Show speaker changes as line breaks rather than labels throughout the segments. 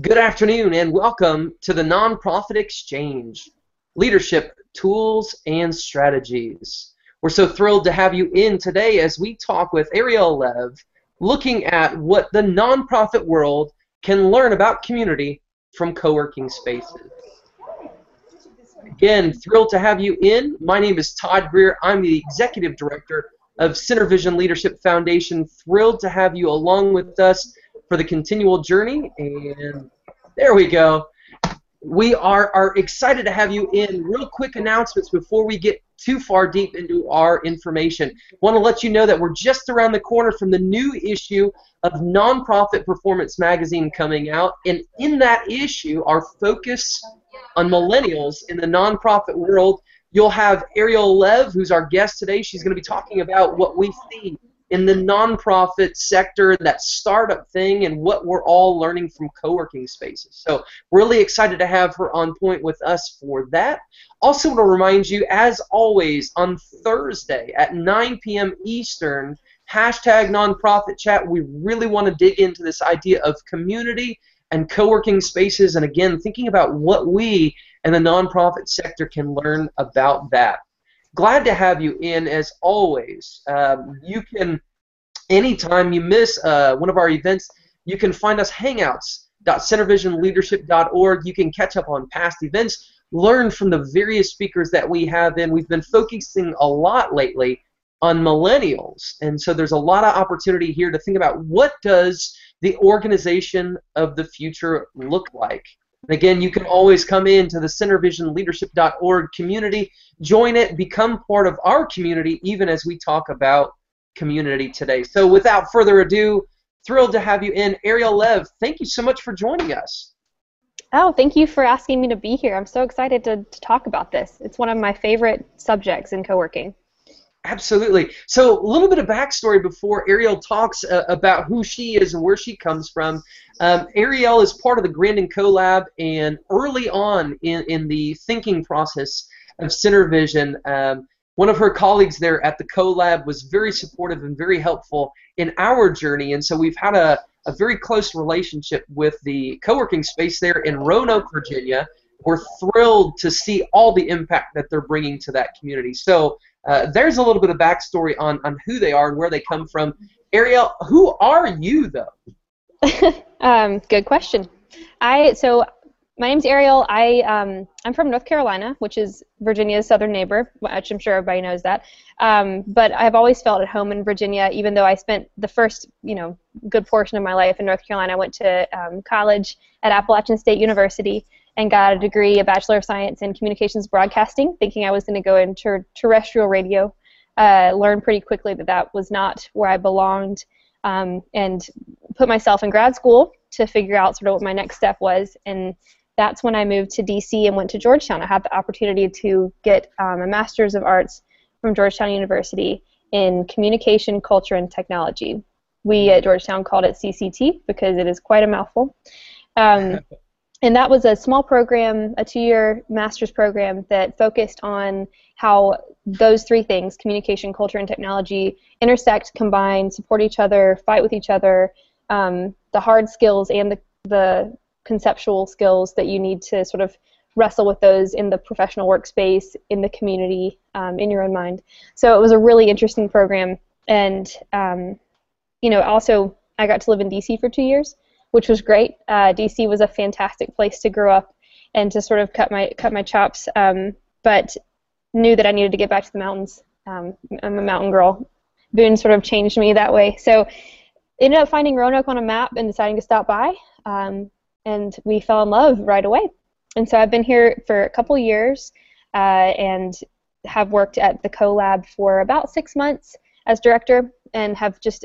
Good afternoon and welcome to the Nonprofit Exchange Leadership Tools and Strategies. We're so thrilled to have you in today as we talk with Ariel Lev, looking at what the nonprofit world can learn about community from co working spaces. Again, thrilled to have you in. My name is Todd Greer. I'm the Executive Director of Center Vision Leadership Foundation. Thrilled to have you along with us for the continual journey. And there we go. We are, are excited to have you in. Real quick announcements before we get too far deep into our information. Want to let you know that we're just around the corner from the new issue of Nonprofit Performance Magazine coming out. And in that issue, our focus on millennials in the nonprofit world. You'll have Ariel Lev, who's our guest today. She's going to be talking about what we see in the nonprofit sector, that startup thing, and what we're all learning from co-working spaces. So really excited to have her on point with us for that. Also want to remind you, as always, on Thursday at 9 p.m. Eastern, hashtag nonprofit chat, we really want to dig into this idea of community and co-working spaces, and again, thinking about what we and the nonprofit sector can learn about that glad to have you in as always. Um, you can, anytime you miss uh, one of our events, you can find us hangouts.centervisionleadership.org. You can catch up on past events, learn from the various speakers that we have in. We've been focusing a lot lately on millennials, and so there's a lot of opportunity here to think about what does the organization of the future look like. And again, you can always come into the centervisionleadership.org community, join it, become part of our community, even as we talk about community today. So without further ado, thrilled to have you in. Ariel Lev, thank you so much for joining us.
Oh, thank you for asking me to be here. I'm so excited to, to talk about this. It's one of my favorite subjects in co-working.
Absolutely. So, a little bit of backstory before Ariel talks uh, about who she is and where she comes from. Um, Ariel is part of the Grandin CoLab, and early on in, in the thinking process of Center Vision, um, one of her colleagues there at the CoLab was very supportive and very helpful in our journey, and so we've had a, a very close relationship with the co working space there in Roanoke, Virginia. We're thrilled to see all the impact that they're bringing to that community. So, uh, there's a little bit of backstory on, on who they are and where they come from. Ariel, who are you though?
um, good question. I so my name's Ariel. I um, I'm from North Carolina, which is Virginia's southern neighbor, which I'm sure everybody knows that. Um, but I've always felt at home in Virginia, even though I spent the first you know good portion of my life in North Carolina. I went to um, college at Appalachian State University, and got a degree, a Bachelor of Science in Communications Broadcasting, thinking I was going to go into terrestrial radio. Uh, learned pretty quickly that that was not where I belonged, um, and put myself in grad school to figure out sort of what my next step was. And that's when I moved to DC and went to Georgetown. I had the opportunity to get um, a Master's of Arts from Georgetown University in Communication, Culture, and Technology. We at Georgetown called it CCT because it is quite a mouthful. Um, and that was a small program, a two-year master's program that focused on how those three things, communication, culture, and technology, intersect, combine, support each other, fight with each other, um, the hard skills and the, the conceptual skills that you need to sort of wrestle with those in the professional workspace, in the community, um, in your own mind. So it was a really interesting program, and um, you know, also I got to live in DC for two years, which was great. Uh, DC was a fantastic place to grow up and to sort of cut my cut my chops. Um, but knew that I needed to get back to the mountains. Um, I'm a mountain girl. Boone sort of changed me that way. So ended up finding Roanoke on a map and deciding to stop by. Um, and we fell in love right away. And so I've been here for a couple years uh, and have worked at the CoLab for about six months as director and have just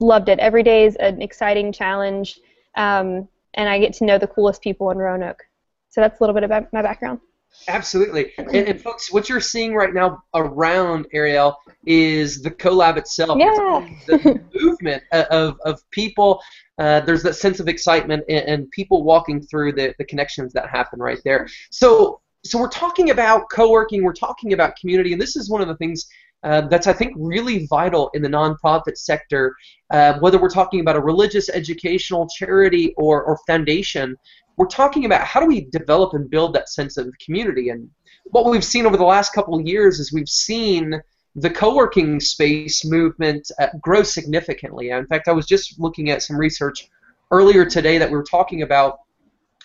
loved it. Every day is an exciting challenge, um, and I get to know the coolest people in Roanoke. So that's a little bit about my background.
Absolutely. And, and, folks, what you're seeing right now around Ariel is the CoLab itself.
Yeah.
the movement of, of people. Uh, there's that sense of excitement and, and, people walking through the, the connections that happen right there. So, so we're talking about co-working, we're talking about community, and this is one of the things uh, that's I think really vital in the nonprofit sector. Uh, whether we're talking about a religious, educational, charity, or, or foundation, we're talking about how do we develop and build that sense of community. And what we've seen over the last couple of years is we've seen the co-working space movement uh, grow significantly. In fact, I was just looking at some research earlier today that we were talking about.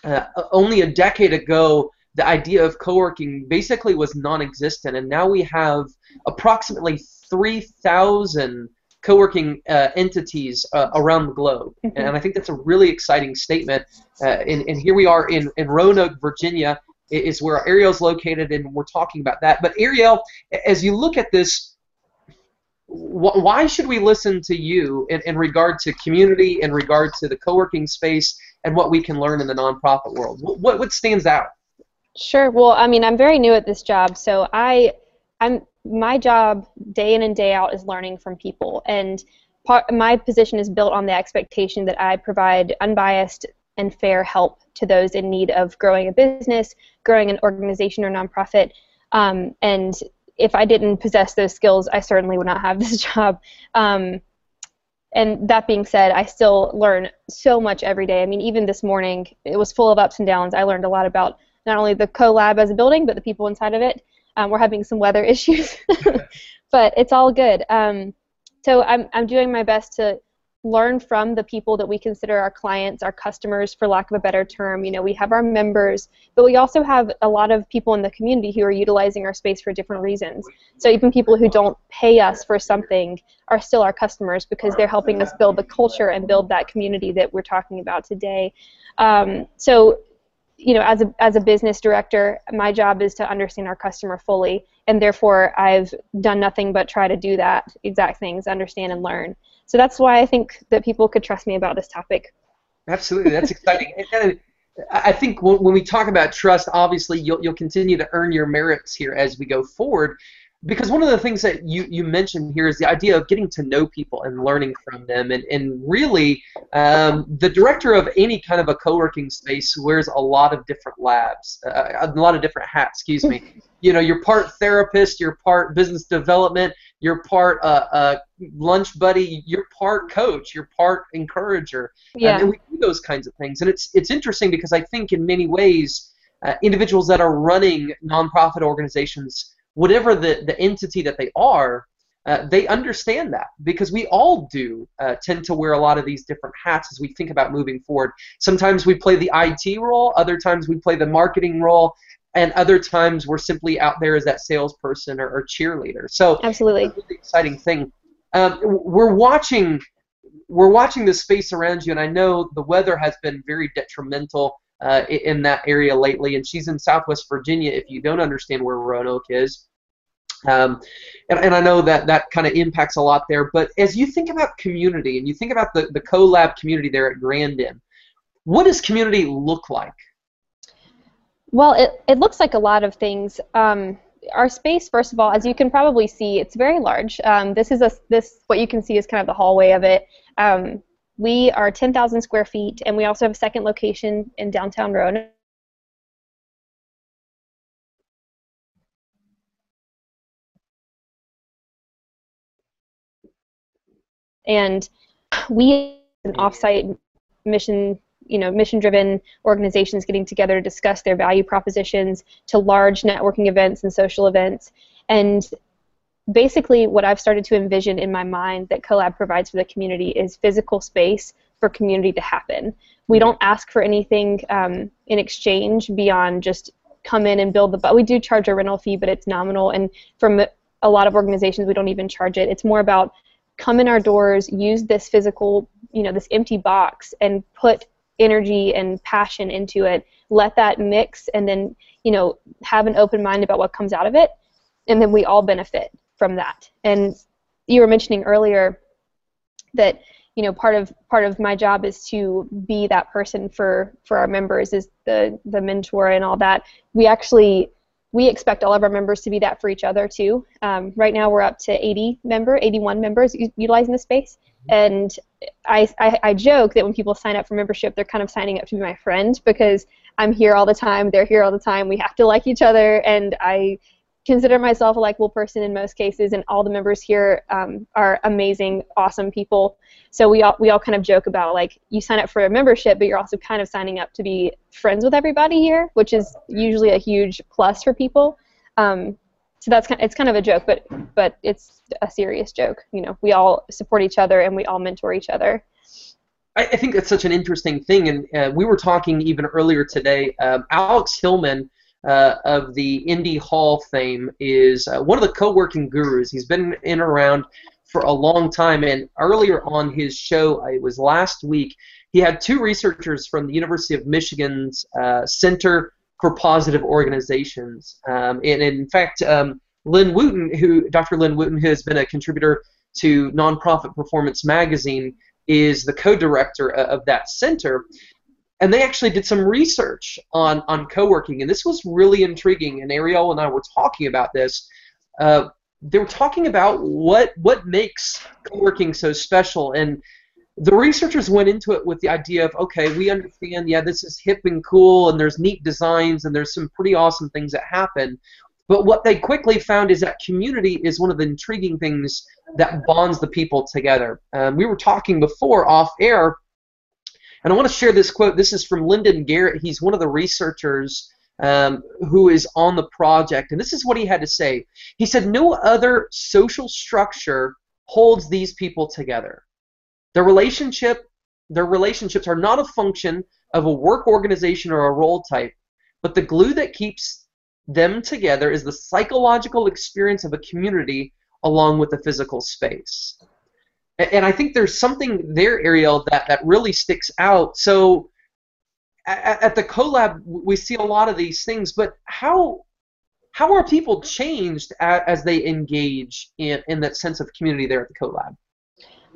Uh, only a decade ago, the idea of co-working basically was non-existent, and now we have approximately 3,000 co-working uh, entities uh, around the globe, mm-hmm. and I think that's a really exciting statement. Uh, and, and here we are in, in Roanoke, Virginia, is where Ariel's located, and we're talking about that. But Ariel, as you look at this, wh- why should we listen to you in, in regard to community, in regard to the co-working space, and what we can learn in the nonprofit world? What, what stands out?
Sure. Well, I mean, I'm very new at this job, so I, I'm my job day in and day out is learning from people, and part, my position is built on the expectation that I provide unbiased and fair help to those in need of growing a business, growing an organization or nonprofit. Um, and if I didn't possess those skills, I certainly would not have this job. Um, and that being said, I still learn so much every day. I mean, even this morning, it was full of ups and downs. I learned a lot about not only the co-lab as a building, but the people inside of it. Um, we're having some weather issues, but it's all good. Um, so I'm, I'm doing my best to learn from the people that we consider our clients, our customers, for lack of a better term. You know, we have our members, but we also have a lot of people in the community who are utilizing our space for different reasons. So even people who don't pay us for something are still our customers because they're helping us build the culture and build that community that we're talking about today. Um, so you know, as a as a business director, my job is to understand our customer fully, and therefore I've done nothing but try to do that exact things, understand and learn. So that's why I think that people could trust me about this topic.
Absolutely, that's exciting. I think when we talk about trust, obviously you'll you'll continue to earn your merits here as we go forward because one of the things that you, you mentioned here is the idea of getting to know people and learning from them. And, and really um, the director of any kind of a co-working space wears a lot of different labs uh, a lot of different hats excuse me. You know you're part therapist you're part business development you're part uh, uh, lunch buddy you're part coach you're part encourager.
Yeah.
and we do those kinds of things. And it's it's interesting because i think in many ways uh, individuals that are running nonprofit organizations whatever the, the entity that they are, uh, they understand that because we all do uh, tend to wear a lot of these different hats as we think about moving forward. Sometimes we play the IT role, other times we play the marketing role, and other times we're simply out there as that salesperson or, or cheerleader. So
absolutely,
really exciting thing. Um, we're watching we're watching the space around you, and I know the weather has been very detrimental uh, in that area lately. And she's in Southwest Virginia. If you don't understand where Roanoke is, um, and, and I know that that kind of impacts a lot there. But as you think about community and you think about the, the CoLab community there at Grandin, what does community look like?
Well, it, it looks like a lot of things. Um, our space, first of all, as you can probably see, it's very large. Um, this is a this what you can see is kind of the hallway of it. Um, we are 10,000 square feet, and we also have a second location in downtown Roanoke. And we, an offsite mission, you know, mission-driven organizations getting together to discuss their value propositions to large networking events and social events. And basically, what I've started to envision in my mind that CoLab provides for the community is physical space for community to happen. We don't ask for anything um, in exchange beyond just come in and build the. But we do charge a rental fee, but it's nominal. And from a lot of organizations, we don't even charge it. It's more about come in our doors, use this physical, you know, this empty box and put energy and passion into it. Let that mix and then, you know, have an open mind about what comes out of it. And then we all benefit from that. And you were mentioning earlier that you know part of part of my job is to be that person for for our members is the the mentor and all that we actually we expect all of our members to be that for each other too. Um, right now we're up to 80 member, 81 members utilizing the space, and I, I, I, joke that when people sign up for membership, they're kind of signing up to be my friend because I'm here all the time, they're here all the time. We have to like each other, and I consider myself a likable person in most cases, and all the members here um, are amazing, awesome people. So we all we all kind of joke about like you sign up for a membership, but you're also kind of signing up to be friends with everybody here, which is usually a huge plus for people. Um, so that's kind of, it's kind of a joke, but but it's a serious joke. You know, we all support each other and we all mentor each other.
I, I think that's such an interesting thing, and uh, we were talking even earlier today. Um, Alex Hillman uh, of the Indy Hall fame is uh, one of the co-working gurus. He's been in and around for a long time, and earlier on his show, uh, it was last week, he had two researchers from the University of Michigan's uh, Center for Positive Organizations, um, and in fact, um, Lynn Wooten, who Dr. Lynn Wooten, who has been a contributor to Nonprofit Performance Magazine, is the co-director of that center and they actually did some research on on co-working, and this was really intriguing. And Ariel and I were talking about this. Uh, they were talking about what what makes co-working so special, and the researchers went into it with the idea of okay, we understand, yeah, this is hip and cool, and there's neat designs, and there's some pretty awesome things that happen. But what they quickly found is that community is one of the intriguing things that bonds the people together. Um, we were talking before off air and I want to share this quote. This is from Lyndon Garrett. He's one of the researchers um, who is on the project. And this is what he had to say. He said, No other social structure holds these people together. Their relationship, their relationships are not a function of a work organization or a role type, but the glue that keeps them together is the psychological experience of a community along with the physical space and I think there's something there, Ariel, that, that really sticks out. So at, at the CoLab, we see a lot of these things, but how how are people changed as, they engage in, in that sense of community there at the CoLab?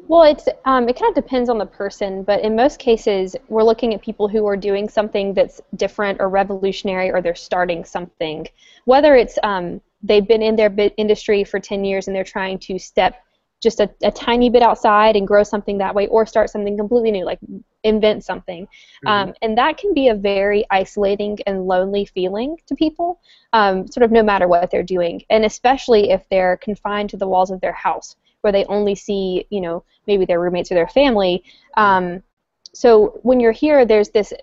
Well, it's um, it kind of depends on the person, but in most cases, we're looking at people who are doing something that's different or revolutionary, or they're starting something. Whether it's um, they've been in their industry for 10 years and they're trying to step just a, a tiny bit outside and grow something that way or start something completely new like invent something. Mm-hmm. um, and that can be a very isolating and lonely feeling to people um, sort of no matter what they're doing. And especially if they're confined to the walls of their house where they only see you know maybe their roommates or their family. Um, so when you're here there's this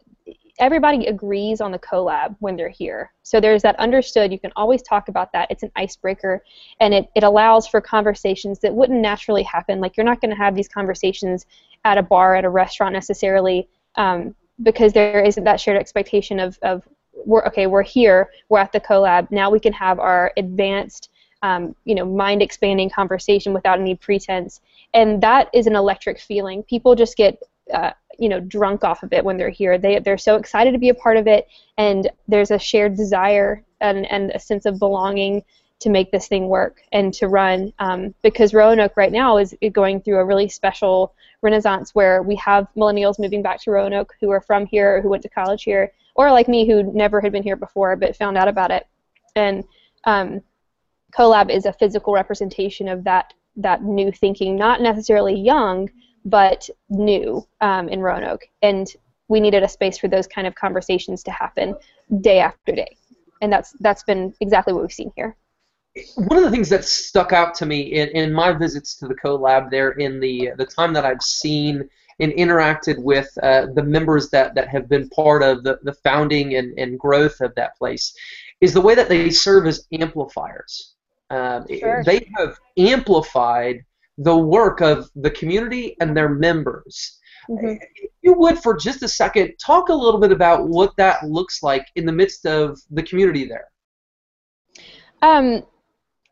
everybody agrees on the CoLab when they're here. So there's that understood. You can always talk about that. It's an icebreaker, and it, it allows for conversations that wouldn't naturally happen. Like you're not going to have these conversations at a bar, at a restaurant necessarily, um, because there isn't that shared expectation of, of we're okay, we're here, we're at the CoLab. Now we can have our advanced, um, you know, mind expanding conversation without any pretense, and that is an electric feeling. People just get uh, you know drunk off of it when they're here. They they're so excited to be a part of it, and there's a shared desire and and a sense of belonging to make this thing work and to run. Um, because Roanoke right now is going through a really special renaissance where we have millennials moving back to Roanoke who are from here, who went to college here, or like me who never had been here before but found out about it. And um, CoLab is a physical representation of that that new thinking, not necessarily young, but new um, in Roanoke. And we needed a space for those kind of conversations to happen day after day. And that's that's been exactly what we've seen here.
One of the things that stuck out to me in, in my visits to the CoLab there in the the time that I've seen and interacted with uh, the members that, that have been part of the, the founding and, and growth of that place is the way that they serve as amplifiers. Um, sure. They have amplified the work of the community and their members. Mm-hmm. If you would, for just a second, talk a little bit about what that looks like in the midst of the community there.
Um,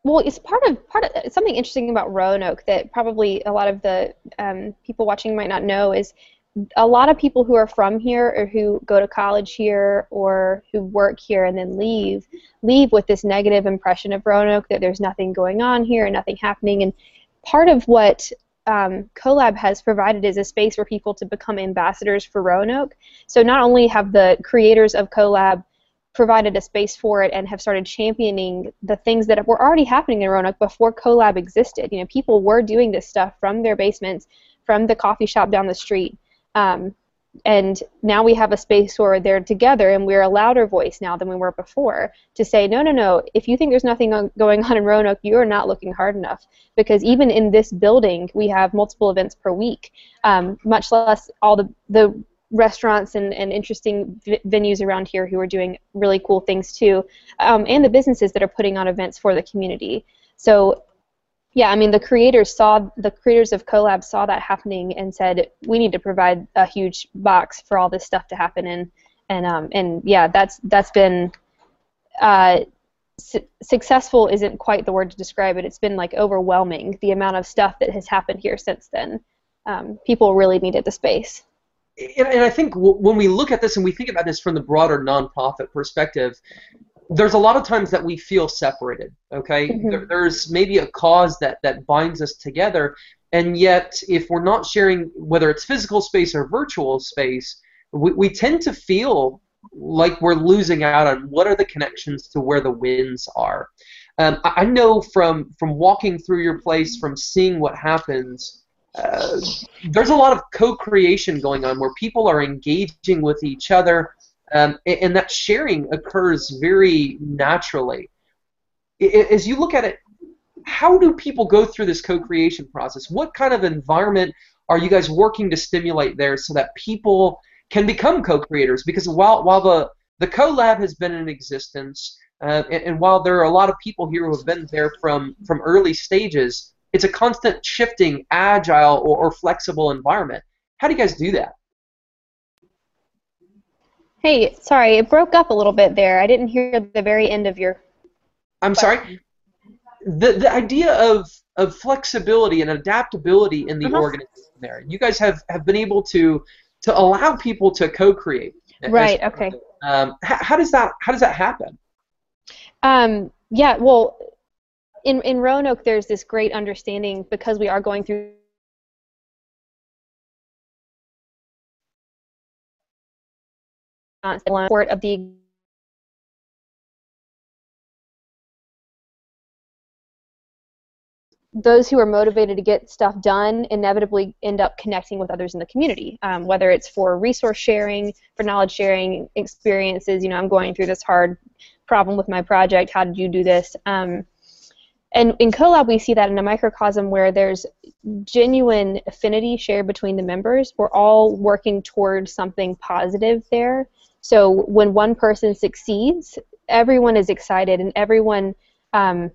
well, it's part of part of something interesting about Roanoke that probably a lot of the um, people watching might not know is a lot of people who are from here or who go to college here or who work here and then leave leave with this negative impression of Roanoke that there's nothing going on here, and nothing happening, and part of what um, CoLab has provided is a space for people to become ambassadors for Roanoke. So not only have the creators of CoLab provided a space for it and have started championing the things that were already happening in Roanoke before CoLab existed. You know, people were doing this stuff from their basements, from the coffee shop down the street. Um, and now we have a space where they're together and we're a louder voice now than we were before to say no no no if you think there's nothing going on in roanoke you're not looking hard enough. Because even in this building we have multiple events per week um, much less all the, the restaurants and, and interesting v- venues around here who are doing really cool things too um, and the businesses that are putting on events for the community. So yeah, I mean the creators saw the creators of Colab saw that happening and said we need to provide a huge box for all this stuff to happen in, and um, and yeah, that's that's been uh, su- successful isn't quite the word to describe it. It's been like overwhelming the amount of stuff that has happened here since then. Um, people really needed the space.
And, and I think when we look at this and we think about this from the broader nonprofit perspective, there's a lot of times that we feel separated okay mm-hmm. there, there's maybe a cause that that binds us together and yet if we're not sharing whether it's physical space or virtual space we, we tend to feel like we're losing out on what are the connections to where the wins are um, I, I know from from walking through your place from seeing what happens uh, there's a lot of co-creation going on where people are engaging with each other um, and, and, that sharing occurs very naturally. As you look at it, how do people go through this co-creation process? What kind of environment are you guys working to stimulate there so that people can become co-creators? Because while while the the co-lab has been in existence, uh, and, and, while there are a lot of people here who have been there from from early stages, it's a constant shifting, agile or, or flexible environment. How do you guys do that?
Hey, sorry, it broke up a little bit there. I didn't hear the very end of your.
I'm sorry. The the idea of of flexibility and adaptability in the uh-huh. organization there. You guys have have been able to to allow people to co-create.
Right. okay.
Um, how, how does that how does that happen?
Um, yeah. Well, in in Roanoke, there's this great understanding because we are going through of the those who are motivated to get stuff done inevitably end up connecting with others in the community, um, whether it's for resource sharing, for knowledge sharing, experiences. You know, I'm going through this hard problem with my project. How did you do this? Um, and in CoLab, we see that in a microcosm where there's genuine affinity shared between the members. We're all working towards something positive there. So when one person succeeds, everyone is excited and everyone um,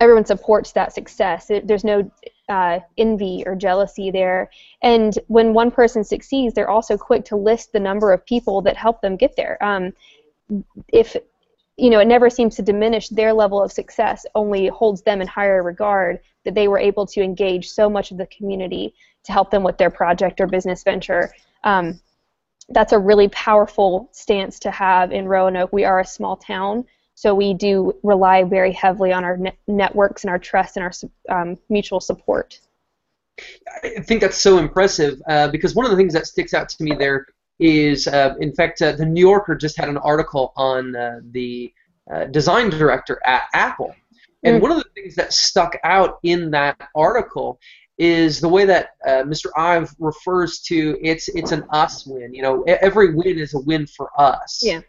everyone supports that success. It, there's no uh, envy or jealousy there. And when one person succeeds, they're also quick to list the number of people that help them get there. Um, if you know, it never seems to diminish their level of success. Only holds them in higher regard that they were able to engage so much of the community to help them with their project or business venture. Um, that's a really powerful stance to have in Roanoke. We are a small town, so we do rely very heavily on our ne- networks and our trust and our um, mutual support.
I think that's so impressive uh, because one of the things that sticks out to me there is, uh, in fact, uh, the New Yorker just had an article on uh, the uh, design director at Apple. And mm. one of the things that stuck out in that article is the way that uh, Mr. Ive refers to it's it's an us win. You know, every win is a win for us.
Yeah.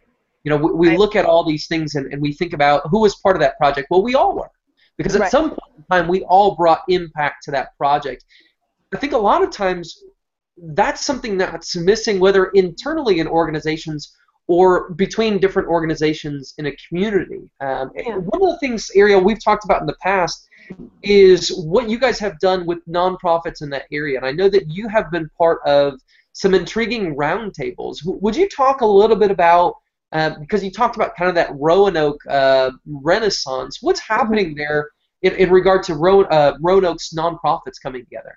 You know, we, we right. look at all these things and, and we think about who was part of that project. Well, we all were, because at right. some point in time we all brought impact to that project. I think a lot of times that's something that's missing, whether internally in organizations or between different organizations in a community. Um, yeah. One of the things, Ariel, we've talked about in the past is what you guys have done with nonprofits in that area. And I know that you have been part of some intriguing roundtables. would you talk a little bit about, because you talked about kind of that Roanoke uh, renaissance, what's happening there in, in regard to Ro- uh, Roanoke's nonprofits coming together?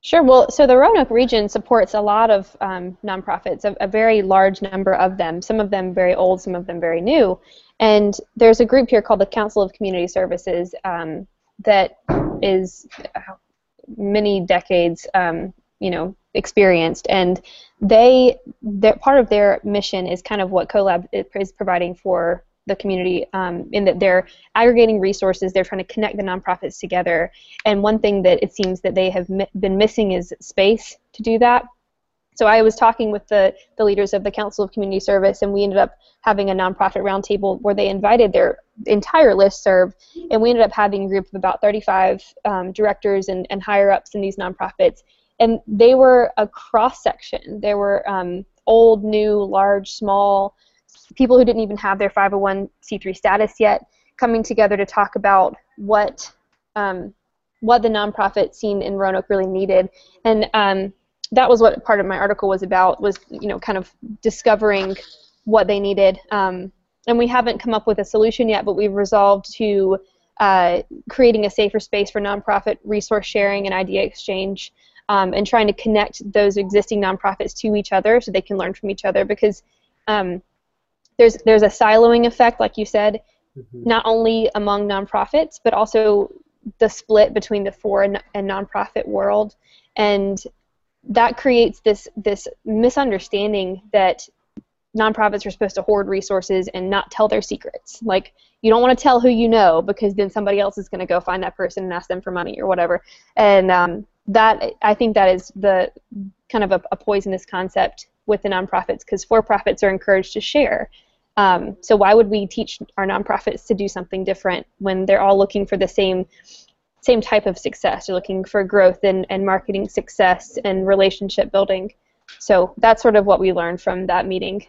Sure. Well, so the Roanoke region supports a lot of um, nonprofits, a, a, very large number of them, some of them very old, some of them very new. And there's a group here called the Council of Community Services um, that is many decades, um, you know, experienced, and they, that part of their mission is kind of what CoLab is providing for the community um, in that they're aggregating resources, they're trying to connect the nonprofits together, and one thing that it seems that they have mi- been missing is space to do that. So I was talking with the, the leaders of the Council of Community Service, and we ended up having a nonprofit roundtable where they invited their entire list serve, and we ended up having a group of about 35 um, directors and, and higher ups in these nonprofits, and they were a cross section. There were um, old, new, large, small, people who didn't even have their 501c3 status yet, coming together to talk about what um, what the nonprofit scene in Roanoke really needed, and um, that was what part of my article was about. Was you know kind of discovering what they needed, um, and we haven't come up with a solution yet, but we've resolved to uh, creating a safer space for nonprofit resource sharing and idea exchange, um, and trying to connect those existing nonprofits to each other so they can learn from each other because um, there's there's a siloing effect, like you said, mm-hmm. not only among nonprofits but also the split between the for and, and nonprofit world, and that creates this this misunderstanding that nonprofits are supposed to hoard resources and not tell their secrets. Like you don't want to tell who you know because then somebody else is going to go find that person and ask them for money or whatever. And um, that I think that is the kind of a, a poisonous concept with the nonprofits because for-profits are encouraged to share. Um, so why would we teach our nonprofits to do something different when they're all looking for the same same type of success? You're looking for growth and, and marketing success and relationship building. So that's sort of what we learned from that meeting.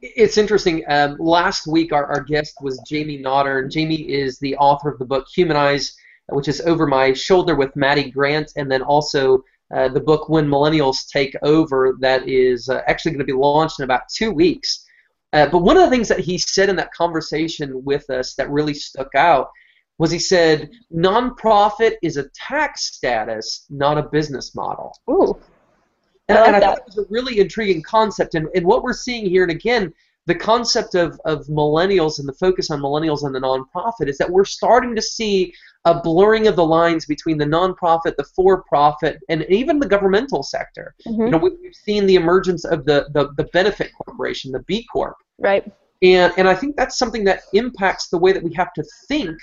It's interesting. Um, last week, our, our guest was Jamie Notter, Jamie is the author of the book Humanize, which is over my shoulder with Maddie Grant, and then also uh, the book When Millennials Take Over, that is uh, actually going to be launched in about two weeks. Uh, but one of the things that he said in that conversation with us that really stuck out was he said, nonprofit is a tax status, not a business model.
Ooh.
And I, like and I thought it was a really intriguing concept. And, and what we're seeing here, and again, the concept of, of millennials and the focus on millennials and the nonprofit is that we're starting to see a blurring of the lines between the nonprofit, the for-profit, and even the governmental sector. Mm-hmm. You know, we've seen the emergence of the, the, the benefit corporation, the B Corp.
Right.
And, and I think that's something that impacts the way that we have to think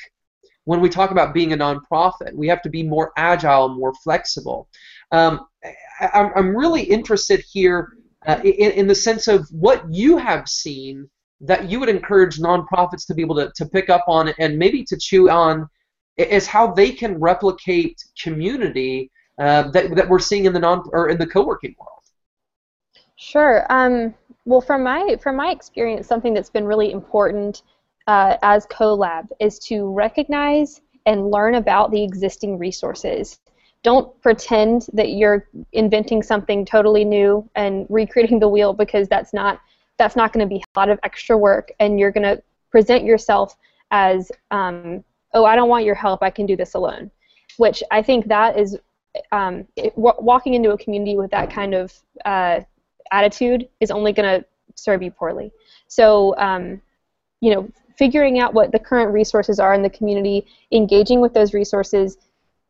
when we talk about being a nonprofit. We have to be more agile, more flexible. Um, I, I'm really interested here uh, in, in the sense of what you have seen that you would encourage nonprofits to be able to, to pick up on and maybe to chew on is how they can replicate community uh, that, that we're seeing in the non or in the co-working world.
Sure. Um, well, from my from my experience, something that's been really important uh, as CoLab is to recognize and learn about the existing resources. Don't pretend that you're inventing something totally new and recreating the wheel because that's not that's not going to be a lot of extra work and you're going to present yourself as um, oh i don't want your help i can do this alone. Which i think that is um, it, walking into a community with that kind of uh, attitude is only going to serve you poorly. So um, you know figuring out what the current resources are in the community engaging with those resources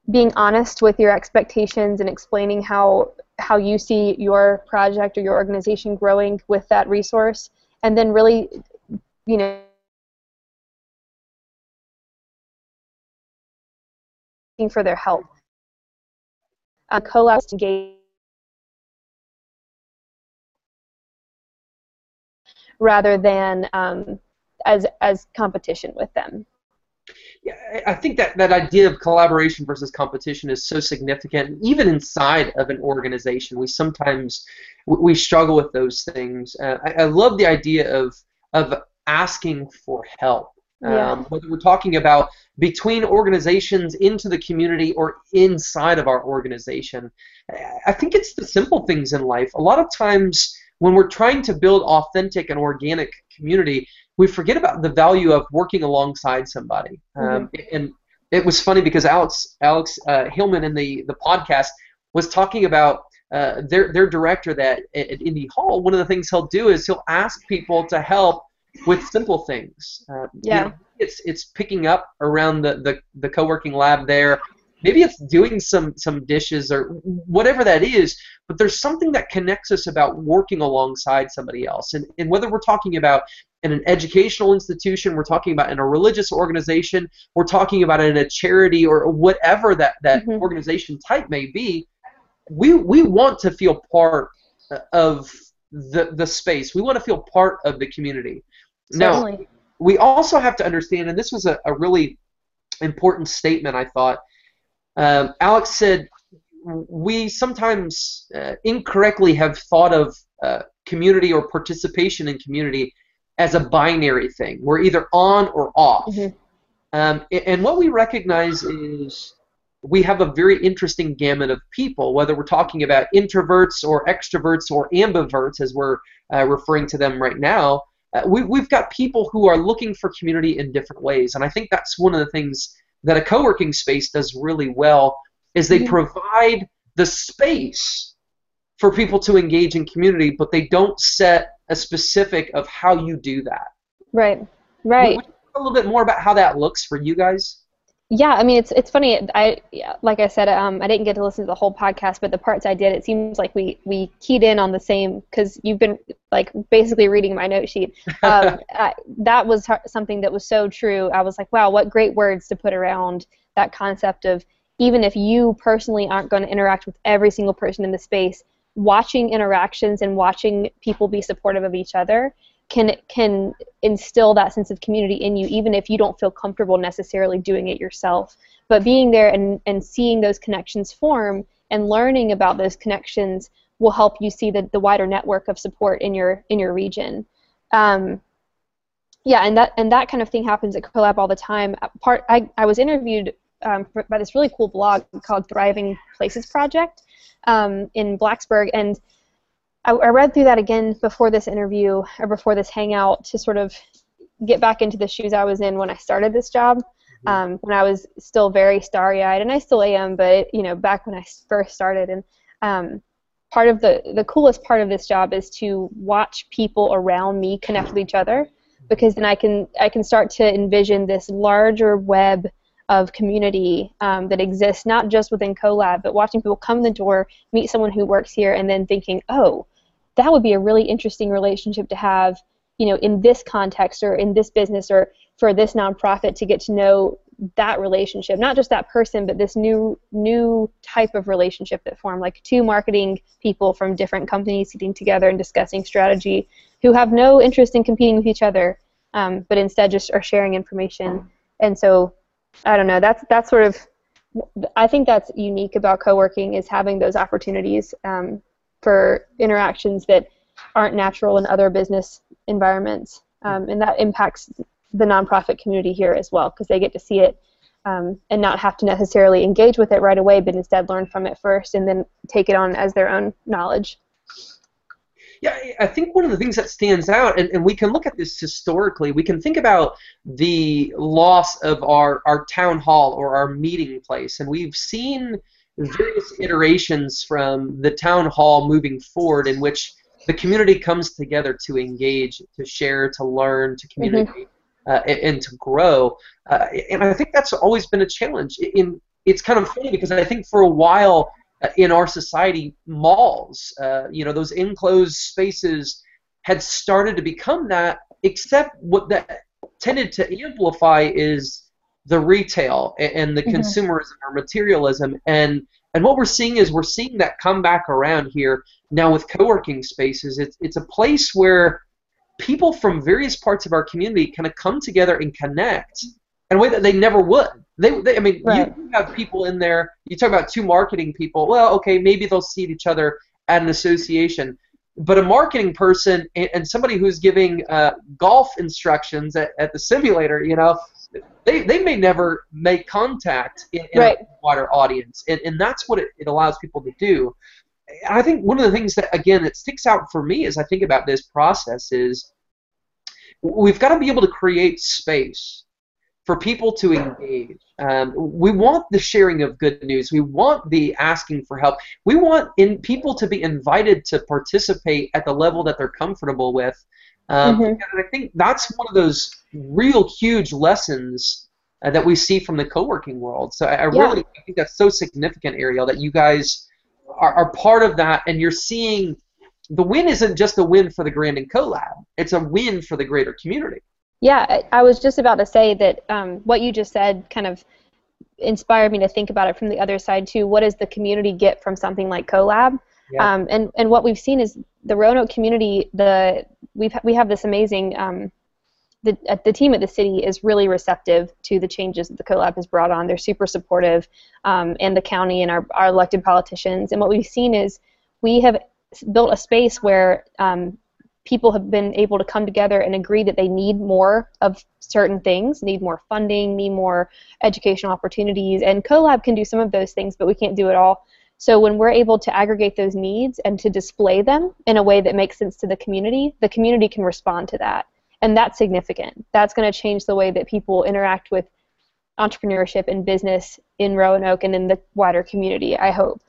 being honest with your expectations and explaining how how you see your project or your organization growing with that resource and then really you know for their help. Uh, collabs engage rather than um, as as competition with them
yeah, I think that, that idea of collaboration versus competition is so significant. Even inside of an organization, we sometimes we struggle with those things. Uh, I, I, love the idea of of asking for help. Yeah. Um, whether we're talking about between organizations into the community or inside of our organization, I think it's the simple things in life. A lot of times when we're trying to build authentic and organic community, we forget about the value of working alongside somebody. Mm-hmm. Um, and it was funny because Alex Alex uh, Hillman in the the podcast was talking about uh, their their director that at Indy Hall. One of the things he'll do is he'll ask people to help with simple things.
Uh, yeah. You know,
it's it's picking up around the, the, the co-working lab there. Maybe it's doing some some dishes or whatever that is, but there's something that connects us about working alongside somebody else. And, and whether we're talking about in an educational institution, we're talking about in a religious organization, we're talking about in a charity or whatever that, that mm-hmm. organization type may be, we, we want to feel part of the the space. We want to feel part of the community.
Certainly.
Now, we also have to understand, and this was a, a really important statement, I thought. Um, Alex said, we sometimes uh, incorrectly have thought of uh, community or participation in community as a binary thing. We're either on or off.
Mhm.
Um, and what we recognize is we have a very interesting gamut of people, whether we're talking about introverts or extroverts or ambiverts, as we're uh, referring to them right now. Uh, we, we've got people who are looking for community in different ways, and I think that's one of the things that a co-working space does really well is they provide the space for people to engage in community, but they don't set a specific of how you do that.
Right. Right.
Would you talk a little bit more about how that looks for you guys?
Yeah, I mean it's it's funny. I yeah, like I said, um, I didn't get to listen to the whole podcast, but the parts I did, it seems like we we keyed in on the same because you've been like basically reading my note sheet. Um, I, that was har- something that was so true. I was like, wow, what great words to put around that concept of even if you personally aren't going to interact with every single person in the space, watching interactions and watching people be supportive of each other can can instill that sense of community in you even if you don't feel comfortable necessarily doing it yourself. But being there and, and seeing those connections form and learning about those connections will help you see the, the wider network of support in your in your region. Um, yeah and that and that kind of thing happens at CoLab all the time. Part i, I was interviewed um, by this really cool blog called thriving places project um, in blacksburg. And I, I read through that again before this interview or before this hangout to sort of get back into the shoes I was in when I started this job. Um, when I was still very starry-eyed, and I still am, but you know, back when I first started, and um, part of the the coolest part of this job is to watch people around me connect with each other, because then I can I can start to envision this larger web of community um, that exists not just within CoLab, but watching people come in the door, meet someone who works here, and then thinking, oh, that would be a really interesting relationship to have, you know, in this context or in this business or for this nonprofit to get to know that relationship, not just that person, but this new new type of relationship that formed, like two marketing people from different companies sitting together and discussing strategy, who have no interest in competing with each other, um, but instead just are sharing information. And so, I don't know. That's that's sort of I think that's unique about co-working is having those opportunities um, for interactions that aren't natural in other business environments, um, and that impacts the nonprofit community here as well because they get to see it um, and not have to necessarily engage with it right away, but instead learn from it first and then take it on as their own knowledge.
Yeah, I- think one of the things that stands out, and, and we can look at this historically, we can think about the loss of our, our town hall or our meeting place, and we've seen various iterations from the town hall moving forward in which the community comes together to engage, to share, to learn, to communicate, uh, and, and to grow. Uh, and I think that's always been a challenge. In it's kind of funny because I think for a while uh, in our society, malls, uh, you know, those enclosed spaces had started to become that, except what that tended to amplify is the retail and the
Mhm.
consumerism or materialism. And and what we're seeing is we're seeing that come back around here now with co-working spaces. It's it's a place where people from various parts of our community kind of come together and connect in a way that they never would. They, they I mean,
Right.
you have people in there. You talk about two marketing people. Well, okay, maybe they'll see each other at an association, but a marketing person and, and somebody who's giving uh, golf instructions at, at the simulator, you know, they, they may never make contact in, in
Right.
a wider audience, and, and that's what it, it allows people to do. And I think one of the things that again that sticks out for me as I think about this process is we've got to be able to create space for people to engage. Um, we want the sharing of good news. We want the asking for help. We want in people to be invited to participate at the level that they're comfortable with. Um,
Mhm.
And I think that's one of those real huge lessons uh, that we see from the co-working world. So I, I
Yeah.
really think that's so significant, Ariel, that you guys are, are part of that, and you're seeing the win isn't just a win for the Grandin CoLab. It's a win for the greater community.
Yeah, I, I was just about to say that um, what you just said kind of inspired me to think about it from the other side too. What does the community get from something like CoLab? Yeah. Um, and and what we've seen is the Roanoke community. The we've we have this amazing. Um, the, uh, the team at the city is really receptive to the changes that the CoLab has brought on. They're super supportive, um, and the county and our, our elected politicians. And what we've seen is we have built a space where um, people have been able to come together and agree that they need more of certain things, need more funding, need more educational opportunities, and CoLab can do some of those things, but we can't do it all. So when we're able to aggregate those needs and to display them in a way that makes sense to the community, the community can respond to that. And that's significant. That's going to change the way that people interact with entrepreneurship and business in Roanoke and in the wider community, I hope.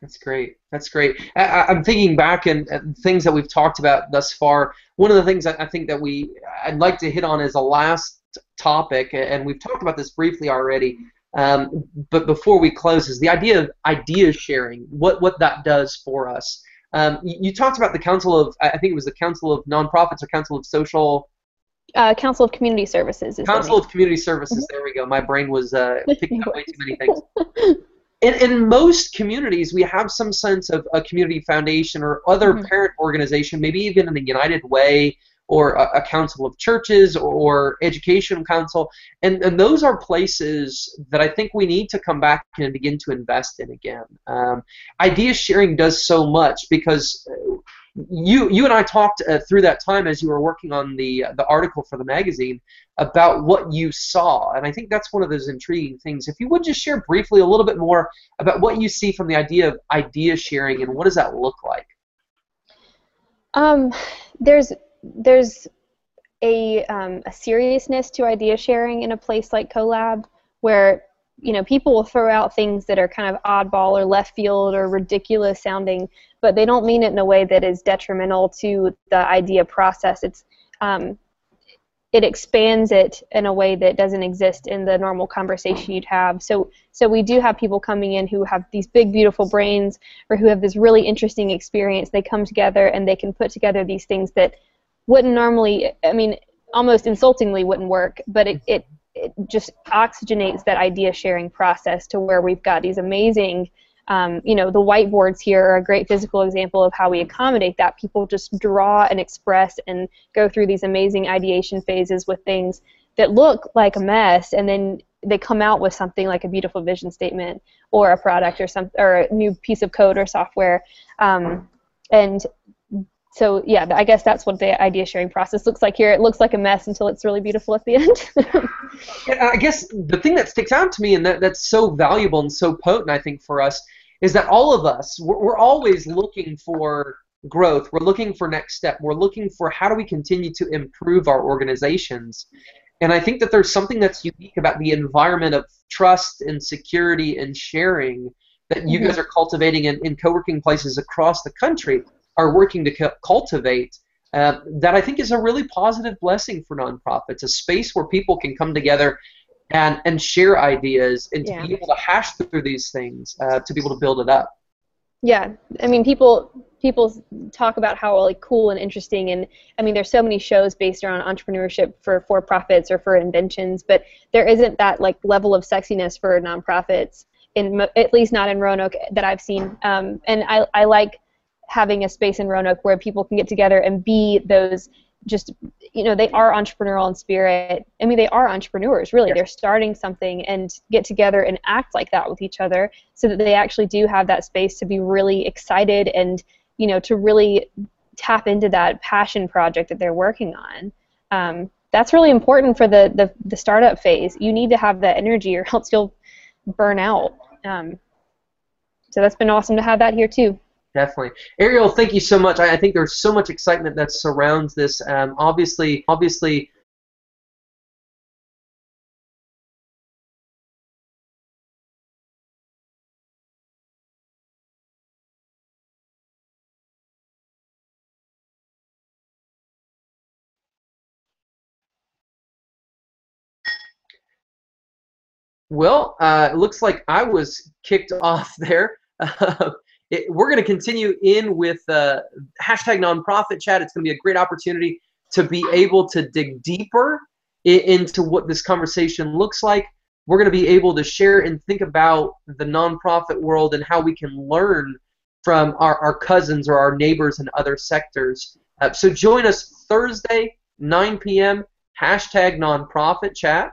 That's great. That's great. I, am thinking back and, and, things that we've talked about thus far. One of the things I, I think that we I'd like to hit on as a last topic, and we've talked about this briefly already. Um, but before we close, is the idea of idea sharing. What what that does for us. Um, you, you, talked about the Council of I think it was the Council of Nonprofits or Council of Social.
Uh, Council of Community Services.
Council of Community Services. Mm-hmm. There we go. My brain was uh, picking up way too many things. in, in most communities, we have some sense of a community foundation or other mm-hmm. parent organization, maybe even in the United Way or a, a, council of churches or education council. And, and those are places that I think we need to come back and begin to invest in again. Um, idea sharing does so much because you you and I talked uh, through that time as you were working on the uh, the article for the magazine about what you saw, and I think that's one of those intriguing things. If you would just share briefly a little bit more about what you see from the idea of idea sharing and what does that look like?
Um, there's there's a um, a seriousness to idea sharing in a place like CoLab where you know, people will throw out things that are kind of oddball or left field or ridiculous sounding, but they don't mean it in a way that is detrimental to the idea process. It's um, it expands it in a way that doesn't exist in the normal conversation you'd have. So, so we do have people coming in who have these big, beautiful brains, or who have this really interesting experience. They come together and they can put together these things that wouldn't normally. I mean, almost insultingly wouldn't work, but it, it it just oxygenates that idea sharing process to where we've got these amazing um, you know the whiteboards here are a great physical example of how we accommodate that. People just draw and express and go through these amazing ideation phases with things that look like a mess and then they come out with something like a beautiful vision statement or a product or some or a new piece of code or software. Um, and so yeah, I guess that's what the idea sharing process looks like here. It looks like a mess until it's really beautiful at the end.
I guess the thing that sticks out to me and that, that's so valuable and so potent, I think, for us is that all of us, we're, we're always looking for growth. We're looking for next step. We're looking for how do we continue to improve our organizations. And I think that there's something that's unique about the environment of trust and security and sharing that you mm-hmm. guys are cultivating in, in co-working places across the country are working to cultivate uh, that I think is a really positive blessing for nonprofits, a space where people can come together and, and share ideas and yeah. to be able to hash through these things, uh, to be able to build it up.
Yeah, I mean, people people talk about how like cool and interesting, and I mean, there's so many shows based around entrepreneurship for for profits or for inventions, but there isn't that like level of sexiness for nonprofits in at least not in Roanoke that I've seen. Um, and I I like having a space in Roanoke where people can get together and be those just you know they are entrepreneurial in spirit. I mean they are entrepreneurs really. Yes. they're starting something and get together and act like that with each other so that they actually do have that space to be really excited and you know to really tap into that passion project that they're working on. Um, that's really important for the, the the startup phase. You need to have that energy or else you'll burn out. Um, so that's been awesome to have that here too
Definitely, Ariel. Thank you so much. I, I think there's so much excitement that surrounds this. Um, obviously, obviously, Well, uh, it looks like I was kicked off there. It, we're going to continue in with uh, hashtag nonprofit chat. It's going to be a great opportunity to be able to dig deeper into what this conversation looks like. We're going to be able to share and think about the nonprofit world and how we can learn from our, our cousins or our neighbors in other sectors. Uh, so join us Thursday, 9 p.m., hashtag nonprofit chat.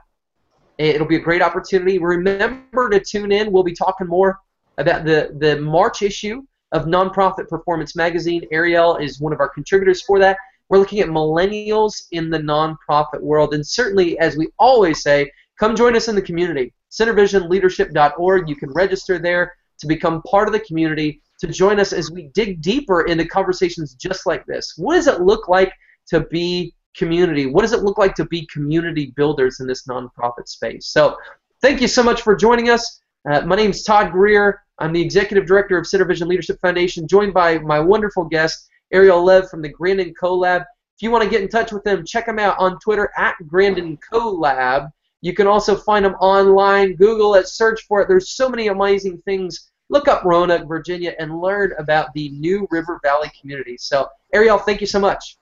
It'll be a great opportunity. Remember to tune in. We'll be talking more about the, the March issue of Nonprofit Performance Magazine. Ariel is one of our contributors for that. We're looking at millennials in the nonprofit world. And certainly, as we always say, come join us in the community. SynerVisionLeadership.org. You can register there to become part of the community, to join us as we dig deeper into conversations just like this. What does it look like to be community? What does it look like to be community builders in this nonprofit space? So, thank you so much for joining us. Uh, my name is Todd Greer. I'm the Executive Director of SynerVision Leadership Foundation, joined by my wonderful guest, Ariel Lev from the Grandin CoLab. If you want to get in touch with them, check them out on Twitter at Grandin CoLab. You can also find them online. Google it, search for it. There's so many amazing things. Look up Roanoke, Virginia, and learn about the new River Valley community. So, Ariel, thank you so much.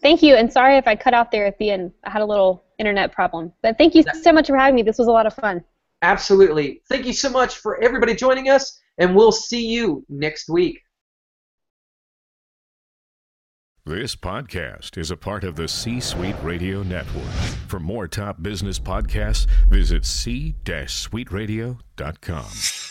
Thank you, and sorry if I cut out there at the end. I had a little internet problem. But thank you so much for having me. This was a lot of fun.
Absolutely. Thank you so much for everybody joining us, and we'll see you next week.
This podcast is a part of the C Suite Radio Network. For more top business podcasts, visit c-suiteradio.com.